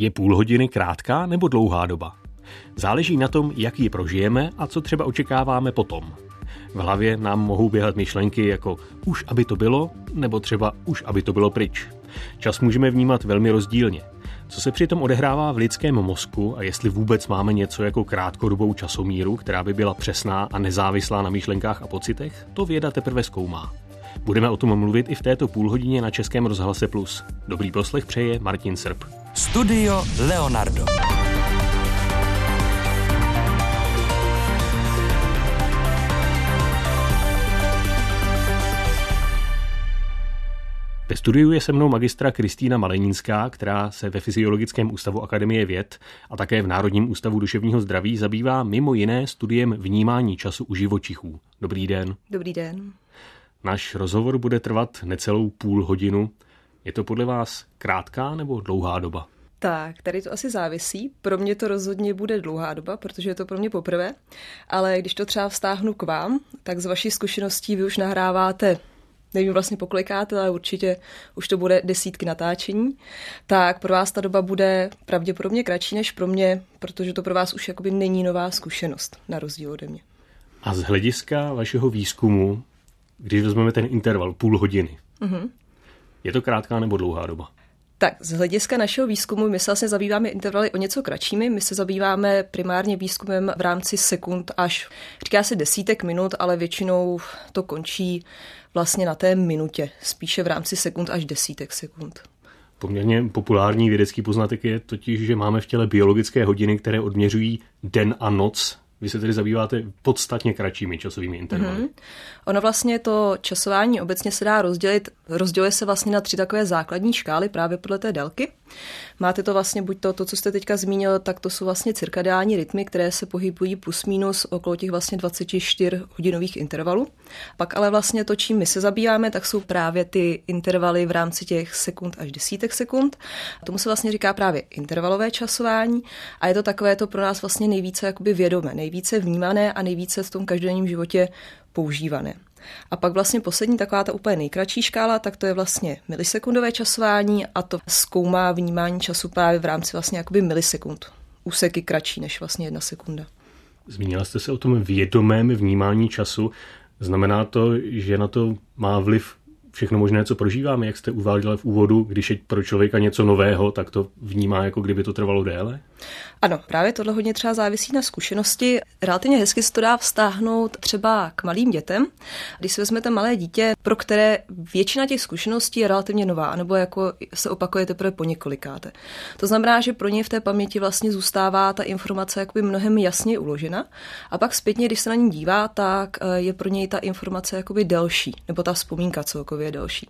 Je půl hodiny krátká nebo dlouhá doba? Záleží na tom, jak ji prožijeme a co třeba očekáváme potom. V hlavě nám mohou běhat myšlenky jako už aby to bylo, nebo třeba už aby to bylo pryč. Čas můžeme vnímat velmi rozdílně. Co se přitom odehrává v lidském mozku a jestli vůbec máme něco jako krátkodobou časomíru, která by byla přesná a nezávislá na myšlenkách a pocitech, to věda teprve zkoumá. Budeme o tom mluvit i v této půlhodině na Českém rozhlase Plus. Dobrý poslech přeje Martin Srb. Studio Leonardo. Ve studiu je se mnou magistra Kristýna Malenínská, která se ve Fyziologickém ústavu Akademie věd a také v Národním ústavu duševního zdraví zabývá mimo jiné studiem vnímání času u živočichů. Dobrý den. Dobrý den. Náš rozhovor bude trvat necelou půl hodinu. Je to podle vás krátká nebo dlouhá doba? Tak, tady to asi závisí. Pro mě to rozhodně bude dlouhá doba, protože je to pro mě poprvé. Ale když to třeba vztáhnu k vám, tak z vaší zkušeností vy už nahráváte nevím vlastně pokolikáte, ale určitě už to bude desítky natáčení, tak pro vás ta doba bude pravděpodobně kratší než pro mě, protože to pro vás už jakoby není nová zkušenost, na rozdíl ode mě. A z hlediska vašeho výzkumu, když vezmeme ten interval půl hodiny, mm-hmm. je to krátká nebo dlouhá doba? Tak z hlediska našeho výzkumu my se vlastně zabýváme intervaly o něco kratšími. My se zabýváme primárně výzkumem v rámci sekund až, říká se desítek minut, ale většinou to končí vlastně na té minutě, spíše v rámci sekund až desítek sekund. Poměrně populární vědecký poznatek je totiž, že máme v těle biologické hodiny, které odměřují den a noc vy se tedy zabýváte podstatně kratšími časovými intervaly. Mm-hmm. Ono vlastně to časování obecně se dá rozdělit, rozděluje se vlastně na tři takové základní škály právě podle té délky. Máte to vlastně buď to, to, co jste teďka zmínil, tak to jsou vlastně cirkadiální rytmy, které se pohybují plus minus okolo těch vlastně 24 hodinových intervalů. Pak ale vlastně to, čím my se zabýváme, tak jsou právě ty intervaly v rámci těch sekund až desítek sekund. Tomu se vlastně říká právě intervalové časování a je to takové to pro nás vlastně nejvíce jakoby vědomé, nejvíce vnímané a nejvíce v tom každodenním životě používané. A pak vlastně poslední taková ta úplně nejkratší škála, tak to je vlastně milisekundové časování a to zkoumá vnímání času právě v rámci vlastně jakoby milisekund. Úseky kratší než vlastně jedna sekunda. Zmínila jste se o tom vědomém vnímání času. Znamená to, že na to má vliv všechno možné, co prožíváme, jak jste uváděla v úvodu, když je pro člověka něco nového, tak to vnímá, jako kdyby to trvalo déle? Ano, právě tohle hodně třeba závisí na zkušenosti. Relativně hezky se to dá vztáhnout třeba k malým dětem. Když si vezmete malé dítě, pro které většina těch zkušeností je relativně nová, nebo jako se opakuje teprve po několikáte. To znamená, že pro ně v té paměti vlastně zůstává ta informace jakoby mnohem jasně uložena. A pak zpětně, když se na ní dívá, tak eh, je pro něj ta informace jakoby delší, nebo ta vzpomínka celkově delší.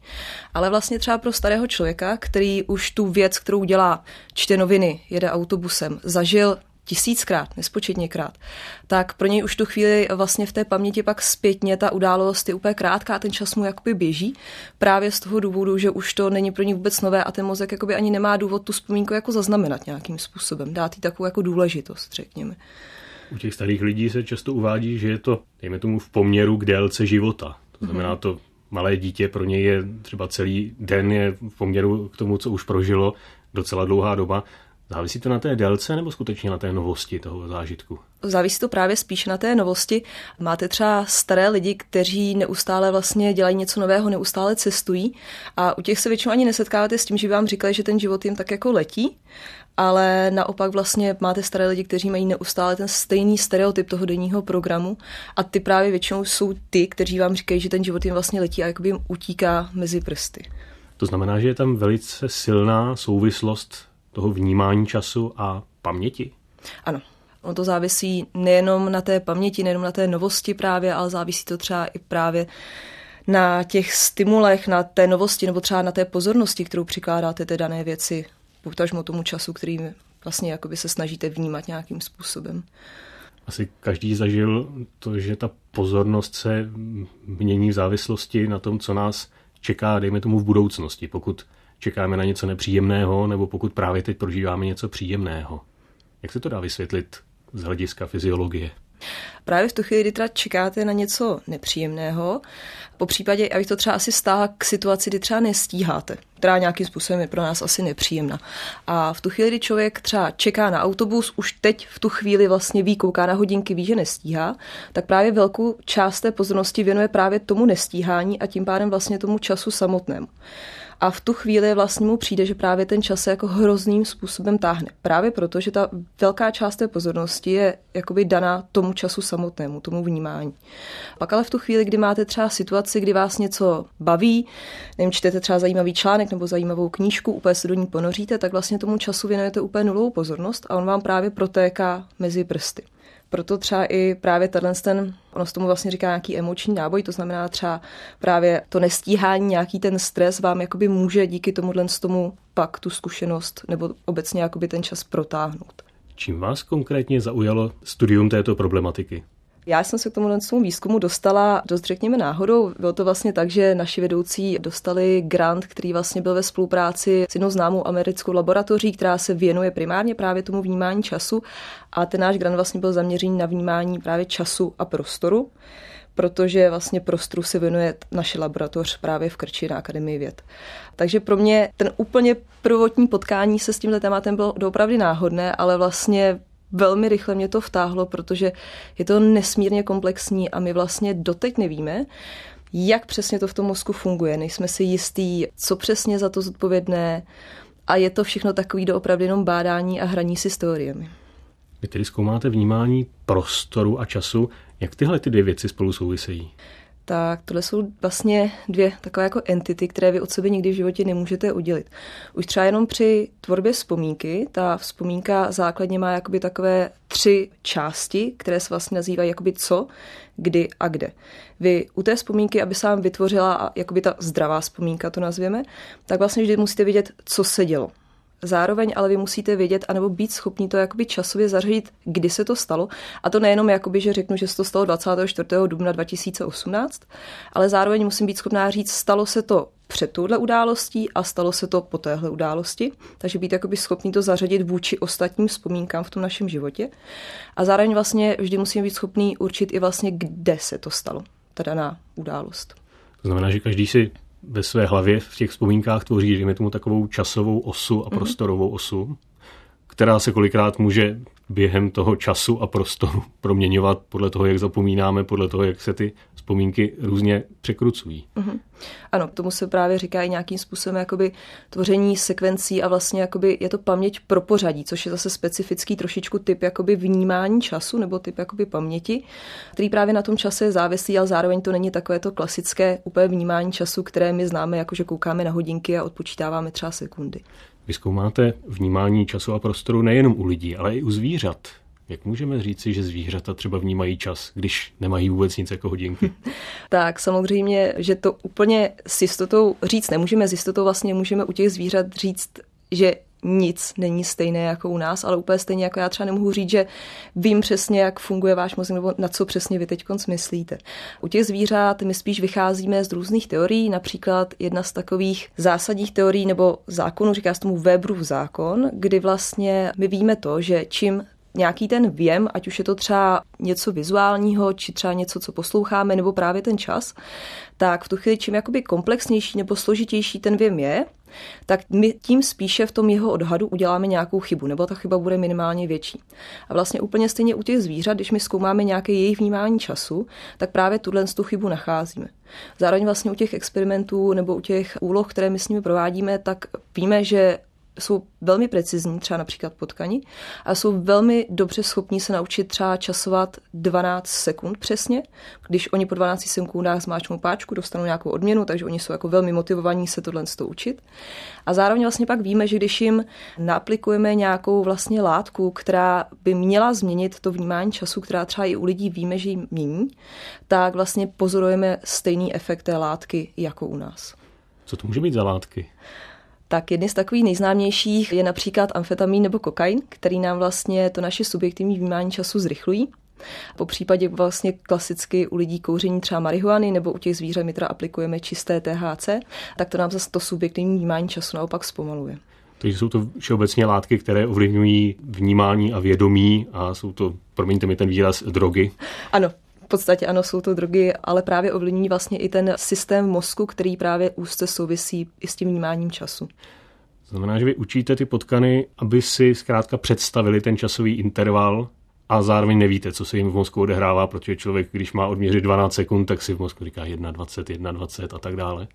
Ale vlastně třeba pro starého člověka, který už tu věc, kterou dělá, čte noviny, jede autobusem, zažil tisíckrát, nespočetněkrát, tak pro něj už tu chvíli vlastně v té paměti pak zpětně ta událost je úplně krátká, ten čas mu jakoby běží, právě z toho důvodu, že už to není pro něj vůbec nové a ten mozek jakoby ani nemá důvod tu vzpomínku jako zaznamenat nějakým způsobem, dát jí takovou jako důležitost, řekněme. U těch starých lidí se často uvádí, že je to, dejme tomu, v poměru k délce života. To znamená, to malé dítě pro něj je třeba celý den je v poměru k tomu, co už prožilo, docela dlouhá doba. Závisí to na té délce nebo skutečně na té novosti toho zážitku? Závisí to právě spíš na té novosti. Máte třeba staré lidi, kteří neustále vlastně dělají něco nového, neustále cestují a u těch se většinou ani nesetkáváte s tím, že by vám říkali, že ten život jim tak jako letí, ale naopak vlastně máte staré lidi, kteří mají neustále ten stejný stereotyp toho denního programu a ty právě většinou jsou ty, kteří vám říkají, že ten život jim vlastně letí a jakoby jim utíká mezi prsty. To znamená, že je tam velice silná souvislost toho vnímání času a paměti? Ano. Ono to závisí nejenom na té paměti, nejenom na té novosti právě, ale závisí to třeba i právě na těch stimulech, na té novosti nebo třeba na té pozornosti, kterou přikládáte té dané věci, potažmo tomu času, který vlastně jakoby se snažíte vnímat nějakým způsobem. Asi každý zažil to, že ta pozornost se mění v závislosti na tom, co nás čeká, dejme tomu v budoucnosti. Pokud čekáme na něco nepříjemného, nebo pokud právě teď prožíváme něco příjemného. Jak se to dá vysvětlit z hlediska fyziologie? Právě v tu chvíli, kdy teda čekáte na něco nepříjemného, po případě, abych to třeba asi stála k situaci, kdy třeba nestíháte, která nějakým způsobem je pro nás asi nepříjemná. A v tu chvíli, kdy člověk třeba čeká na autobus, už teď v tu chvíli vlastně ví, kouká na hodinky, ví, že nestíhá, tak právě velkou část té pozornosti věnuje právě tomu nestíhání a tím pádem vlastně tomu času samotnému. A v tu chvíli vlastně mu přijde, že právě ten čas se jako hrozným způsobem táhne. Právě proto, že ta velká část té pozornosti je jakoby daná tomu času samotnému, tomu vnímání. Pak ale v tu chvíli, kdy máte třeba situaci, kdy vás něco baví, nevím, čtete třeba zajímavý článek nebo zajímavou knížku, úplně se do ní ponoříte, tak vlastně tomu času věnujete úplně nulovou pozornost a on vám právě protéká mezi prsty. Proto třeba i právě tenhle ten, ono se tomu vlastně říká nějaký emoční náboj, to znamená třeba právě to nestíhání, nějaký ten stres vám jakoby může díky tomuhle tomu pak tu zkušenost nebo obecně jakoby ten čas protáhnout. Čím vás konkrétně zaujalo studium této problematiky? Já jsem se k tomu výzkumu dostala dost řekněme náhodou. Bylo to vlastně tak, že naši vedoucí dostali grant, který vlastně byl ve spolupráci s jednou známou americkou laboratoří, která se věnuje primárně právě tomu vnímání času a ten náš grant vlastně byl zaměřený na vnímání právě času a prostoru protože vlastně prostoru se věnuje naše laboratoř právě v Krči na Akademii věd. Takže pro mě ten úplně prvotní potkání se s tímhle tématem bylo doopravdy náhodné, ale vlastně velmi rychle mě to vtáhlo, protože je to nesmírně komplexní a my vlastně doteď nevíme, jak přesně to v tom mozku funguje. Nejsme si jistí, co přesně za to zodpovědné a je to všechno takový doopravdy jenom bádání a hraní si s teoriemi. Vy tedy zkoumáte vnímání prostoru a času. Jak tyhle ty dvě věci spolu souvisejí? Tak tohle jsou vlastně dvě takové jako entity, které vy od sebe nikdy v životě nemůžete udělit. Už třeba jenom při tvorbě vzpomínky, ta vzpomínka základně má jakoby takové tři části, které se vlastně nazývají jakoby co, kdy a kde. Vy u té vzpomínky, aby se vám vytvořila jakoby ta zdravá vzpomínka, to nazvěme, tak vlastně vždy musíte vědět, co se dělo. Zároveň ale vy musíte vědět, anebo být schopni to jakoby časově zařadit, kdy se to stalo. A to nejenom jakoby, že řeknu, že se to stalo 24. dubna 2018, ale zároveň musím být schopná říct, stalo se to před touhle událostí a stalo se to po téhle události. Takže být jakoby schopný to zařadit vůči ostatním vzpomínkám v tom našem životě. A zároveň vlastně vždy musíme být schopný určit i vlastně, kde se to stalo, ta daná událost. To znamená, že každý si ve své hlavě v těch vzpomínkách tvoří, dejme tomu, takovou časovou osu a mhm. prostorovou osu, která se kolikrát může během toho času a prostoru proměňovat podle toho, jak zapomínáme, podle toho, jak se ty vzpomínky různě překrucují. Mm-hmm. Ano, tomu se právě říká i nějakým způsobem jakoby tvoření sekvencí a vlastně jakoby je to paměť pro pořadí, což je zase specifický trošičku typ jakoby vnímání času nebo typ jakoby paměti, který právě na tom čase je závislý, ale zároveň to není takové to klasické úplně vnímání času, které my známe, jako že koukáme na hodinky a odpočítáváme třeba sekundy. Vy zkoumáte vnímání času a prostoru nejenom u lidí, ale i u zvířat. Jak můžeme říci, že zvířata třeba vnímají čas, když nemají vůbec nic jako hodinky? tak samozřejmě, že to úplně s jistotou říct nemůžeme. S jistotou vlastně můžeme u těch zvířat říct, že nic není stejné jako u nás, ale úplně stejně jako já třeba nemohu říct, že vím přesně, jak funguje váš mozek nebo na co přesně vy teď myslíte. U těch zvířat my spíš vycházíme z různých teorií, například jedna z takových zásadních teorií nebo zákonů, říká se tomu Weberův zákon, kdy vlastně my víme to, že čím nějaký ten věm, ať už je to třeba něco vizuálního, či třeba něco, co posloucháme, nebo právě ten čas, tak v tu chvíli čím jakoby komplexnější nebo složitější ten věm je, tak my tím spíše v tom jeho odhadu uděláme nějakou chybu, nebo ta chyba bude minimálně větší. A vlastně úplně stejně u těch zvířat, když my zkoumáme nějaké jejich vnímání času, tak právě tuhle tu chybu nacházíme. Zároveň vlastně u těch experimentů nebo u těch úloh, které my s nimi provádíme, tak víme, že jsou velmi precizní, třeba například potkani, a jsou velmi dobře schopní se naučit třeba časovat 12 sekund přesně. Když oni po 12 sekundách zmáčknou páčku, dostanou nějakou odměnu, takže oni jsou jako velmi motivovaní se tohle to učit. A zároveň vlastně pak víme, že když jim naaplikujeme nějakou vlastně látku, která by měla změnit to vnímání času, která třeba i u lidí víme, že ji mění, tak vlastně pozorujeme stejný efekt té látky jako u nás. Co to může být za látky? Tak jedny z takových nejznámějších je například amfetamin nebo kokain, který nám vlastně to naše subjektivní vnímání času zrychlují. Po případě vlastně klasicky u lidí kouření třeba marihuany nebo u těch zvířat my teda aplikujeme čisté THC, tak to nám zase to subjektivní vnímání času naopak zpomaluje. Takže jsou to všeobecně látky, které ovlivňují vnímání a vědomí a jsou to, promiňte mi ten výraz, drogy. Ano, podstatě ano, jsou to drogy, ale právě ovlivňují vlastně i ten systém mozku, který právě úzce souvisí i s tím vnímáním času. Znamená, že vy učíte ty potkany, aby si zkrátka představili ten časový interval a zároveň nevíte, co se jim v mozku odehrává, protože člověk, když má odměřit 12 sekund, tak si v mozku říká 1,20, 1,20 a tak dále.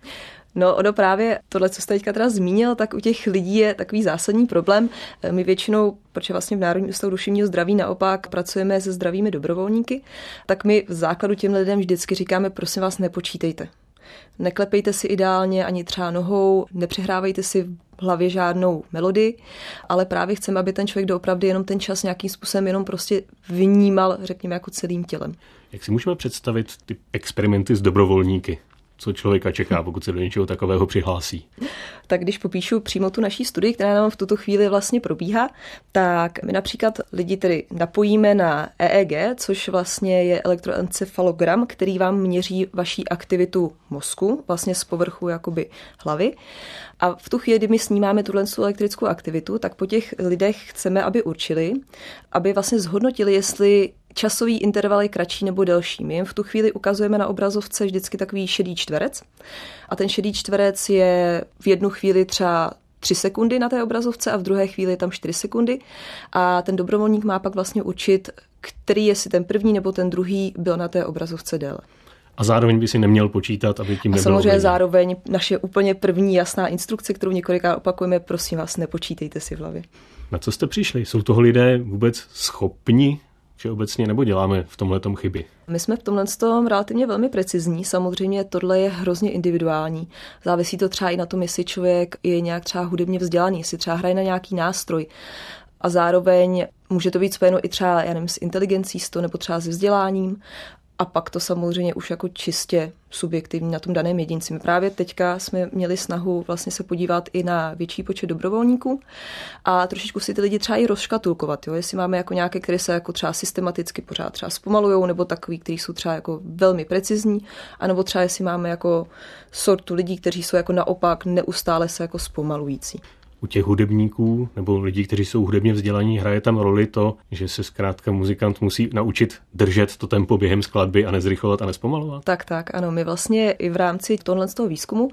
No ono právě tohle, co jste teďka teda zmínil, tak u těch lidí je takový zásadní problém. My většinou, protože vlastně v Národním ústavu duševního zdraví naopak pracujeme se zdravými dobrovolníky, tak my v základu těm lidem vždycky říkáme, prosím vás, nepočítejte. Neklepejte si ideálně ani třeba nohou, nepřehrávejte si v hlavě žádnou melodii, ale právě chceme, aby ten člověk doopravdy jenom ten čas nějakým způsobem jenom prostě vnímal, řekněme, jako celým tělem. Jak si můžeme představit ty experimenty s dobrovolníky? Co člověka čeká, pokud se do něčeho takového přihlásí. Tak když popíšu přímo tu naší studii, která nám v tuto chvíli vlastně probíhá, tak my například lidi tedy napojíme na EEG, což vlastně je elektroencefalogram, který vám měří vaší aktivitu mozku, vlastně z povrchu jakoby hlavy. A v tu chvíli, kdy my snímáme tuhle elektrickou aktivitu, tak po těch lidech chceme, aby určili, aby vlastně zhodnotili, jestli časový interval je kratší nebo delší. My jim v tu chvíli ukazujeme na obrazovce vždycky takový šedý čtverec a ten šedý čtverec je v jednu chvíli třeba 3 sekundy na té obrazovce a v druhé chvíli je tam 4 sekundy a ten dobrovolník má pak vlastně učit, který jestli ten první nebo ten druhý byl na té obrazovce déle. A zároveň by si neměl počítat, aby tím nebylo. A samozřejmě hodně. zároveň naše úplně první jasná instrukce, kterou několikrát opakujeme, prosím vás, nepočítejte si v hlavě. Na co jste přišli? Jsou toho lidé vůbec schopni všeobecně, nebo děláme v tomhle chyby? My jsme v tomhle tom relativně velmi precizní. Samozřejmě tohle je hrozně individuální. Závisí to třeba i na tom, jestli člověk je nějak třeba hudebně vzdělaný, jestli třeba hraje na nějaký nástroj. A zároveň může to být spojeno i třeba, já nevím, s inteligencí, s to, nebo třeba s vzděláním. A pak to samozřejmě už jako čistě subjektivní na tom daném jedinci. My právě teďka jsme měli snahu vlastně se podívat i na větší počet dobrovolníků a trošičku si ty lidi třeba i rozškatulkovat, jo? jestli máme jako nějaké, které se jako třeba systematicky pořád třeba zpomalujou, nebo takový, kteří jsou třeba jako velmi precizní, anebo třeba jestli máme jako sortu lidí, kteří jsou jako naopak neustále se jako zpomalující u těch hudebníků nebo lidí, kteří jsou hudebně vzdělaní, hraje tam roli to, že se zkrátka muzikant musí naučit držet to tempo během skladby a nezrychlovat a nespomalovat? Tak, tak, ano. My vlastně i v rámci tohle z toho výzkumu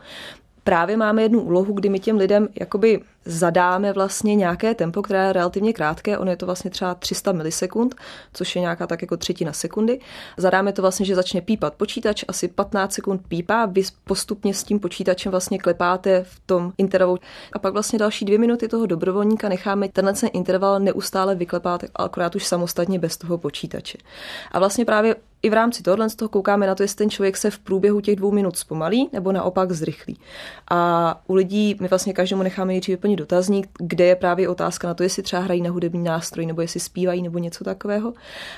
právě máme jednu úlohu, kdy my těm lidem jakoby zadáme vlastně nějaké tempo, které je relativně krátké, ono je to vlastně třeba 300 milisekund, což je nějaká tak jako třetina sekundy. Zadáme to vlastně, že začne pípat počítač, asi 15 sekund pípá, vy postupně s tím počítačem vlastně klepáte v tom intervalu a pak vlastně další dvě minuty toho dobrovolníka necháme tenhle ten interval neustále vyklepát, akorát už samostatně bez toho počítače. A vlastně právě i v rámci tohohle z toho koukáme na to, jestli ten člověk se v průběhu těch dvou minut zpomalí nebo naopak zrychlí. A u lidí my vlastně každému necháme nejdřív vyplnit dotazník, kde je právě otázka na to, jestli třeba hrají na hudební nástroj nebo jestli zpívají nebo něco takového.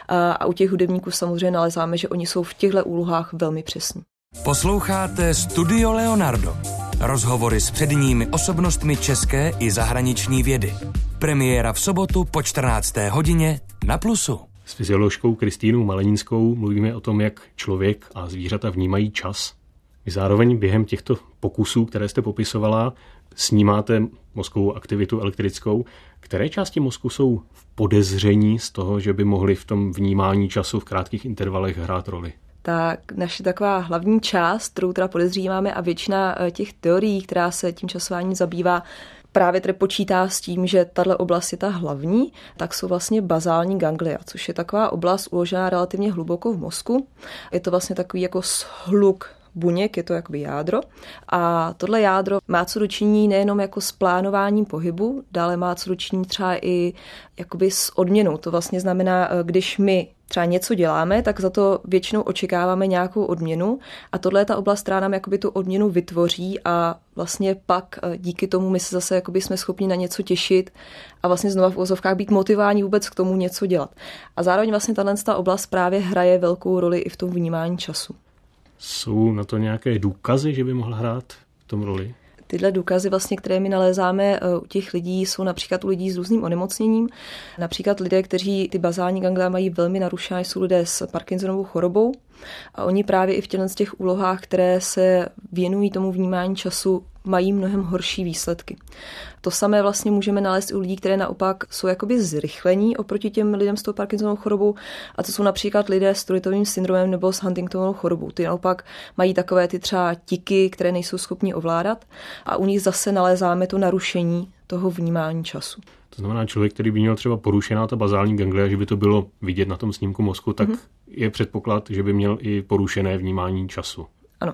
A, a u těch hudebníků samozřejmě nalezáme, že oni jsou v těchto úlohách velmi přesní. Posloucháte Studio Leonardo. Rozhovory s předními osobnostmi české i zahraniční vědy. Premiéra v sobotu po 14. hodině na Plusu. S fyzioložkou Kristýnou Maleninskou mluvíme o tom, jak člověk a zvířata vnímají čas. Vy zároveň během těchto pokusů, které jste popisovala, snímáte mozkovou aktivitu elektrickou. Které části mozku jsou v podezření z toho, že by mohly v tom vnímání času v krátkých intervalech hrát roli? tak naše taková hlavní část, kterou teda podezříváme a většina eh, těch teorií, která se tím časováním zabývá, právě tedy počítá s tím, že tahle oblast je ta hlavní, tak jsou vlastně bazální ganglia, což je taková oblast uložená relativně hluboko v mozku. Je to vlastně takový jako shluk buněk, je to jakoby jádro. A tohle jádro má co dočiní nejenom jako s plánováním pohybu, dále má co dočiní třeba i jakoby s odměnou. To vlastně znamená, eh, když my třeba něco děláme, tak za to většinou očekáváme nějakou odměnu a tohle je ta oblast, která nám jakoby tu odměnu vytvoří a vlastně pak eh, díky tomu my se zase jakoby jsme schopni na něco těšit a vlastně znova v ozovkách být motivováni vůbec k tomu něco dělat. A zároveň vlastně tahle oblast právě hraje velkou roli i v tom vnímání času. Jsou na to nějaké důkazy, že by mohl hrát v tom roli? Tyhle důkazy, vlastně, které my nalézáme eh, u těch lidí, jsou například u lidí s různým onemocněním. Například lidé, kteří ty bazální ganglia mají velmi narušené, jsou lidé s Parkinsonovou chorobou. A oni právě i v těchto těch úlohách, které se věnují tomu vnímání času, mají mnohem horší výsledky. To samé vlastně můžeme nalézt u lidí, které naopak jsou jakoby zrychlení oproti těm lidem s tou Parkinsonovou chorobou a to jsou například lidé s Tourette syndromem nebo s Huntingtonovou chorobou. Ty naopak mají takové ty třeba tiky, které nejsou schopni ovládat a u nich zase nalézáme to narušení toho vnímání času. To znamená, člověk, který by měl třeba porušená ta bazální ganglia, že by to bylo vidět na tom snímku mozku, tak mm-hmm. je předpoklad, že by měl i porušené vnímání času. Ano.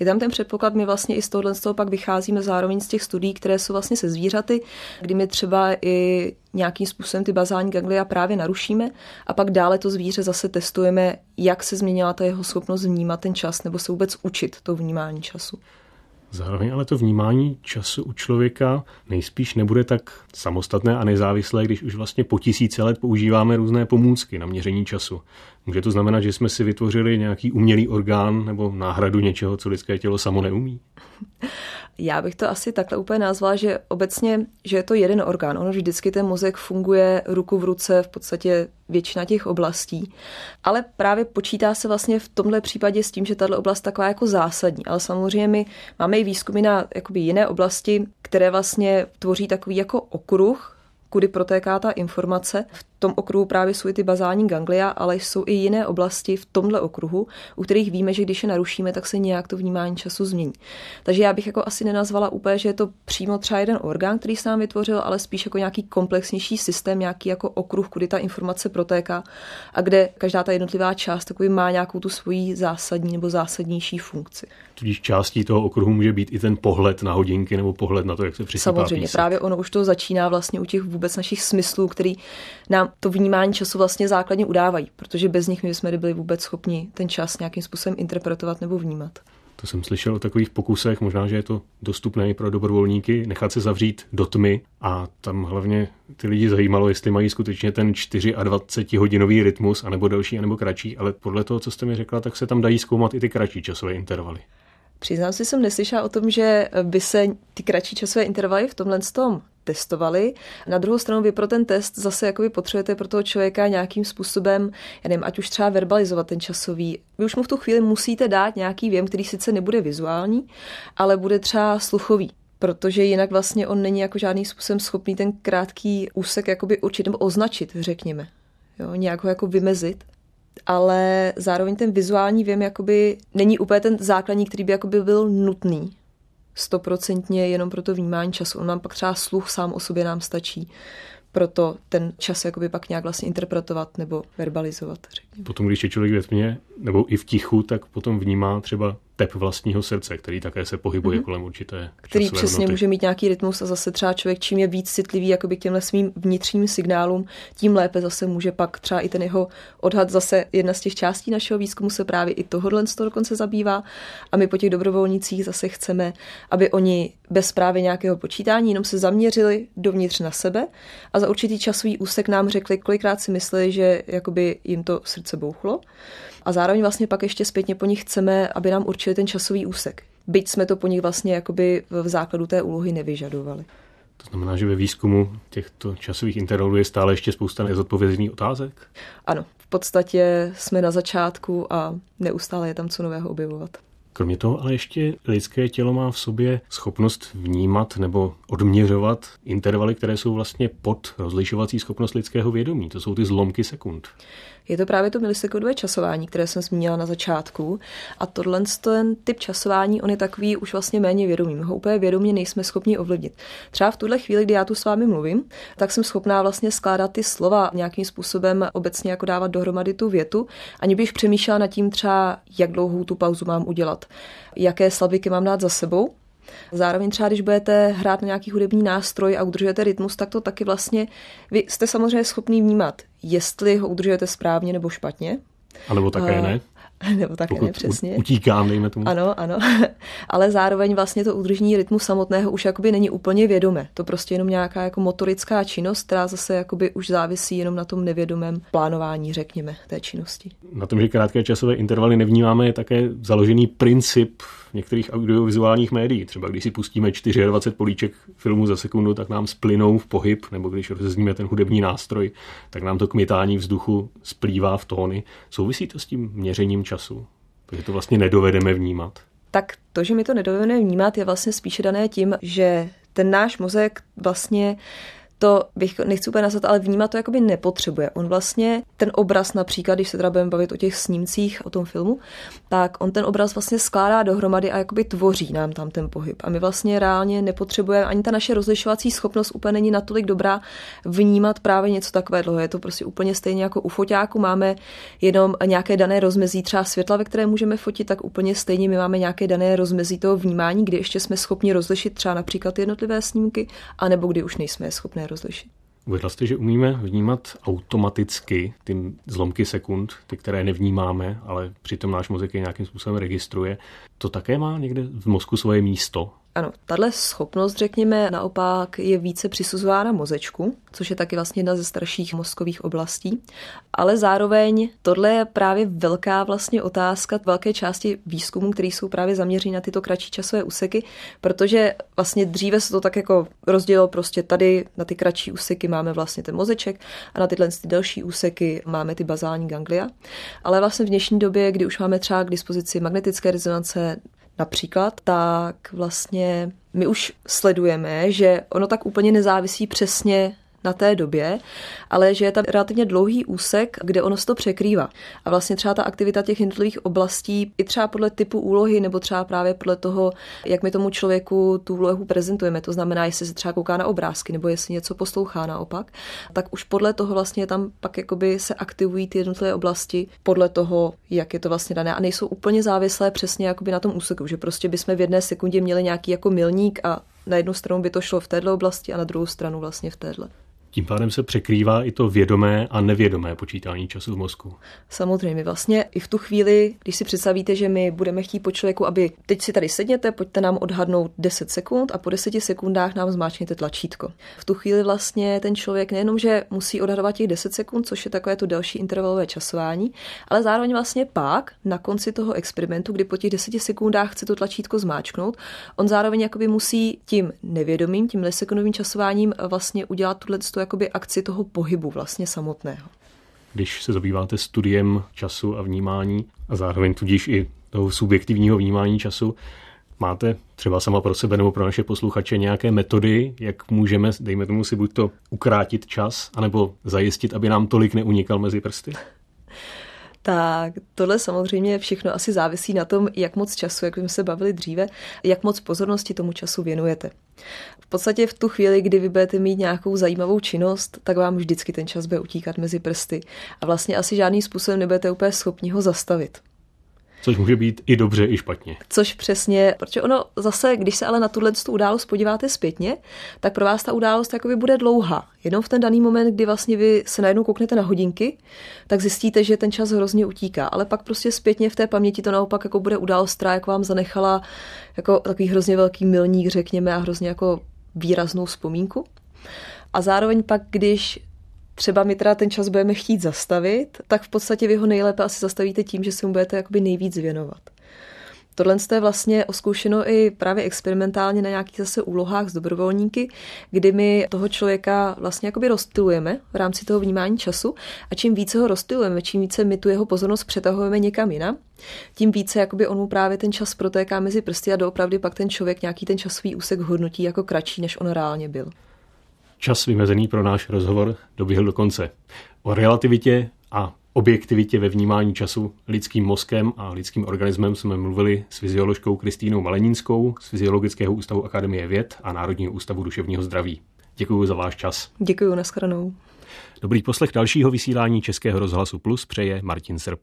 Je tam ten předpoklad, my vlastně i z tohohle z toho pak vycházíme zároveň z těch studií, které jsou vlastně se zvířaty, kdy my třeba i nějakým způsobem ty bazální ganglia právě narušíme a pak dále to zvíře zase testujeme, jak se změnila ta jeho schopnost vnímat ten čas nebo se vůbec učit to vnímání času. Zároveň ale to vnímání času u člověka nejspíš nebude tak samostatné a nezávislé, když už vlastně po tisíce let používáme různé pomůcky na měření času. Může to znamenat, že jsme si vytvořili nějaký umělý orgán nebo náhradu něčeho, co lidské tělo samo neumí? Já bych to asi takhle úplně nazvala, že obecně, že je to jeden orgán. Ono vždycky ten mozek funguje ruku v ruce v podstatě většina těch oblastí. Ale právě počítá se vlastně v tomhle případě s tím, že tato oblast taková jako zásadní. Ale samozřejmě my máme i výzkumy na jakoby jiné oblasti, které vlastně tvoří takový jako okruh, kudy protéká ta informace. V tom okruhu právě jsou i ty bazální ganglia, ale jsou i jiné oblasti v tomhle okruhu, u kterých víme, že když je narušíme, tak se nějak to vnímání času změní. Takže já bych jako asi nenazvala úplně, že je to přímo třeba jeden orgán, který se nám vytvořil, ale spíš jako nějaký komplexnější systém, nějaký jako okruh, kudy ta informace protéká a kde každá ta jednotlivá část takový má nějakou tu svoji zásadní nebo zásadnější funkci. Tudíž částí toho okruhu může být i ten pohled na hodinky nebo pohled na to, jak se přisypá Samozřejmě, písek. právě ono už to začíná vlastně u těch vůbec našich smyslů, který nám to vnímání času vlastně základně udávají, protože bez nich my jsme byli vůbec schopni ten čas nějakým způsobem interpretovat nebo vnímat. To jsem slyšel o takových pokusech, možná, že je to dostupné i pro dobrovolníky, nechat se zavřít do tmy a tam hlavně ty lidi zajímalo, jestli mají skutečně ten 24-hodinový rytmus, anebo delší, anebo kratší, ale podle toho, co jste mi řekla, tak se tam dají zkoumat i ty kratší časové intervaly. Přiznám si, jsem neslyšela o tom, že by se ty kratší časové intervaly v tomhle tom testovali. Na druhou stranu vy pro ten test zase jakoby potřebujete pro toho člověka nějakým způsobem, já nevím, ať už třeba verbalizovat ten časový. Vy už mu v tu chvíli musíte dát nějaký věm, který sice nebude vizuální, ale bude třeba sluchový protože jinak vlastně on není jako žádný způsobem schopný ten krátký úsek jakoby určit nebo označit, řekněme. Jo, nějak ho jako vymezit ale zároveň ten vizuální věm jakoby není úplně ten základní, který by jakoby byl nutný stoprocentně jenom pro to vnímání času. On nám pak třeba sluch sám o sobě nám stačí proto ten čas jakoby pak nějak vlastně interpretovat nebo verbalizovat. Řekněme. Potom, když je člověk ve tmě nebo i v tichu, tak potom vnímá třeba tep vlastního srdce, který také se pohybuje mm-hmm. kolem určité Který přesně hodnoty. může mít nějaký rytmus a zase třeba člověk, čím je víc citlivý jakoby k těmhle svým vnitřním signálům, tím lépe zase může pak třeba i ten jeho odhad zase jedna z těch částí našeho výzkumu se právě i tohohle z toho dokonce zabývá a my po těch dobrovolnicích zase chceme, aby oni bez právě nějakého počítání jenom se zaměřili dovnitř na sebe a za určitý časový úsek nám řekli, kolikrát si mysleli, že jakoby jim to srdce bouchlo a zároveň vlastně pak ještě zpětně po nich chceme, aby nám určili ten časový úsek. Byť jsme to po nich vlastně jakoby v základu té úlohy nevyžadovali. To znamená, že ve výzkumu těchto časových intervalů je stále ještě spousta nezodpovězených otázek? Ano, v podstatě jsme na začátku a neustále je tam co nového objevovat. Kromě toho ale ještě lidské tělo má v sobě schopnost vnímat nebo odměřovat intervaly, které jsou vlastně pod rozlišovací schopnost lidského vědomí. To jsou ty zlomky sekund. Je to právě to milisekundové časování, které jsem zmínila na začátku. A tohle ten typ časování, on je takový už vlastně méně vědomý. My ho úplně vědomě nejsme schopni ovlivnit. Třeba v tuhle chvíli, kdy já tu s vámi mluvím, tak jsem schopná vlastně skládat ty slova nějakým způsobem obecně jako dávat dohromady tu větu, ani bych přemýšlela nad tím třeba, jak dlouhou tu pauzu mám udělat, jaké slabiky mám dát za sebou, Zároveň třeba, když budete hrát na nějaký hudební nástroj a udržujete rytmus, tak to taky vlastně, vy jste samozřejmě schopný vnímat, jestli ho udržujete správně nebo špatně. A nebo také ne. nebo také Pokud ne, přesně. utíkám, dejme tomu. Ano, ano. Ale zároveň vlastně to udržení rytmu samotného už jakoby není úplně vědomé. To prostě jenom nějaká jako motorická činnost, která zase jakoby už závisí jenom na tom nevědomém plánování, řekněme, té činnosti. Na tom, že krátké časové intervaly nevnímáme, je také založený princip některých audiovizuálních médií. Třeba když si pustíme 24 políček filmu za sekundu, tak nám splynou v pohyb, nebo když rozezníme ten hudební nástroj, tak nám to kmitání vzduchu splývá v tóny. Souvisí to s tím měřením času? Protože to vlastně nedovedeme vnímat. Tak to, že my to nedovedeme vnímat, je vlastně spíše dané tím, že ten náš mozek vlastně to bych nechci úplně nazvat, ale vnímat to jakoby nepotřebuje. On vlastně ten obraz například, když se teda budeme bavit o těch snímcích, o tom filmu, tak on ten obraz vlastně skládá dohromady a jakoby tvoří nám tam ten pohyb. A my vlastně reálně nepotřebujeme, ani ta naše rozlišovací schopnost úplně není natolik dobrá vnímat právě něco takového. Je to prostě úplně stejně jako u foťáku. Máme jenom nějaké dané rozmezí třeba světla, ve které můžeme fotit, tak úplně stejně my máme nějaké dané rozmezí toho vnímání, kdy ještě jsme schopni rozlišit třeba například jednotlivé snímky, anebo kdy už nejsme schopni rozlišit. Uvedla jste, že umíme vnímat automaticky ty zlomky sekund, ty, které nevnímáme, ale přitom náš mozek je nějakým způsobem registruje. To také má někde v mozku svoje místo? Ano, tahle schopnost, řekněme, naopak je více přisuzována mozečku, což je taky vlastně jedna ze starších mozkových oblastí. Ale zároveň tohle je právě velká vlastně otázka velké části výzkumů, které jsou právě zaměřeny na tyto kratší časové úseky, protože vlastně dříve se to tak jako rozdělilo prostě tady na ty kratší úseky máme vlastně ten mozeček a na tyhle ty další úseky máme ty bazální ganglia. Ale vlastně v dnešní době, kdy už máme třeba k dispozici magnetické rezonance, například, tak vlastně my už sledujeme, že ono tak úplně nezávisí přesně na té době, ale že je tam relativně dlouhý úsek, kde ono se to překrývá. A vlastně třeba ta aktivita těch jednotlivých oblastí, i třeba podle typu úlohy, nebo třeba právě podle toho, jak my tomu člověku tu úlohu prezentujeme, to znamená, jestli se třeba kouká na obrázky, nebo jestli něco poslouchá naopak, tak už podle toho vlastně tam pak jakoby se aktivují ty jednotlivé oblasti podle toho, jak je to vlastně dané. A nejsou úplně závislé přesně jakoby na tom úseku, že prostě bychom v jedné sekundě měli nějaký jako milník a na jednu stranu by to šlo v této oblasti a na druhou stranu vlastně v téhle. Tím pádem se překrývá i to vědomé a nevědomé počítání času v mozku. Samozřejmě, vlastně i v tu chvíli, když si představíte, že my budeme chtít po člověku, aby teď si tady sedněte, pojďte nám odhadnout 10 sekund a po 10 sekundách nám zmáčkněte tlačítko. V tu chvíli vlastně ten člověk nejenom, že musí odhadovat těch 10 sekund, což je takové to další intervalové časování, ale zároveň vlastně pak na konci toho experimentu, kdy po těch 10 sekundách chce to tlačítko zmáčknout, on zároveň jakoby musí tím nevědomým, tím milisekundovým časováním vlastně udělat tuhle tu jakoby akci toho pohybu vlastně samotného. Když se zabýváte studiem času a vnímání a zároveň tudíž i toho subjektivního vnímání času, Máte třeba sama pro sebe nebo pro naše posluchače nějaké metody, jak můžeme, dejme tomu si buď to ukrátit čas, anebo zajistit, aby nám tolik neunikal mezi prsty? Tak tohle samozřejmě všechno asi závisí na tom, jak moc času, jak jsme se bavili dříve, jak moc pozornosti tomu času věnujete. V podstatě v tu chvíli, kdy vy budete mít nějakou zajímavou činnost, tak vám vždycky ten čas bude utíkat mezi prsty. A vlastně asi žádným způsobem nebudete úplně schopni ho zastavit. Což může být i dobře, i špatně. Což přesně, protože ono zase, když se ale na tuhle tu událost podíváte zpětně, tak pro vás ta událost jakoby bude dlouhá. Jenom v ten daný moment, kdy vlastně vy se najednou kouknete na hodinky, tak zjistíte, že ten čas hrozně utíká. Ale pak prostě zpětně v té paměti to naopak jako bude událost, která jako vám zanechala jako takový hrozně velký milník, řekněme, a hrozně jako výraznou vzpomínku. A zároveň pak, když třeba my teda ten čas budeme chtít zastavit, tak v podstatě vy ho nejlépe asi zastavíte tím, že se mu budete jakoby nejvíc věnovat. Tohle je vlastně oskoušeno i právě experimentálně na nějakých zase úlohách s dobrovolníky, kdy my toho člověka vlastně jakoby rozstylujeme v rámci toho vnímání času a čím více ho rozstylujeme, čím více my tu jeho pozornost přetahujeme někam jinam, tím více jakoby on mu právě ten čas protéká mezi prsty a doopravdy pak ten člověk nějaký ten časový úsek hodnotí jako kratší, než on reálně byl. Čas vymezený pro náš rozhovor doběhl do konce. O relativitě a objektivitě ve vnímání času lidským mozkem a lidským organismem jsme mluvili s fyzioložkou Kristýnou Malenínskou z Fyziologického ústavu Akademie věd a Národního ústavu duševního zdraví. Děkuji za váš čas. Děkuji, nashledanou. Dobrý poslech dalšího vysílání Českého rozhlasu Plus přeje Martin Srb.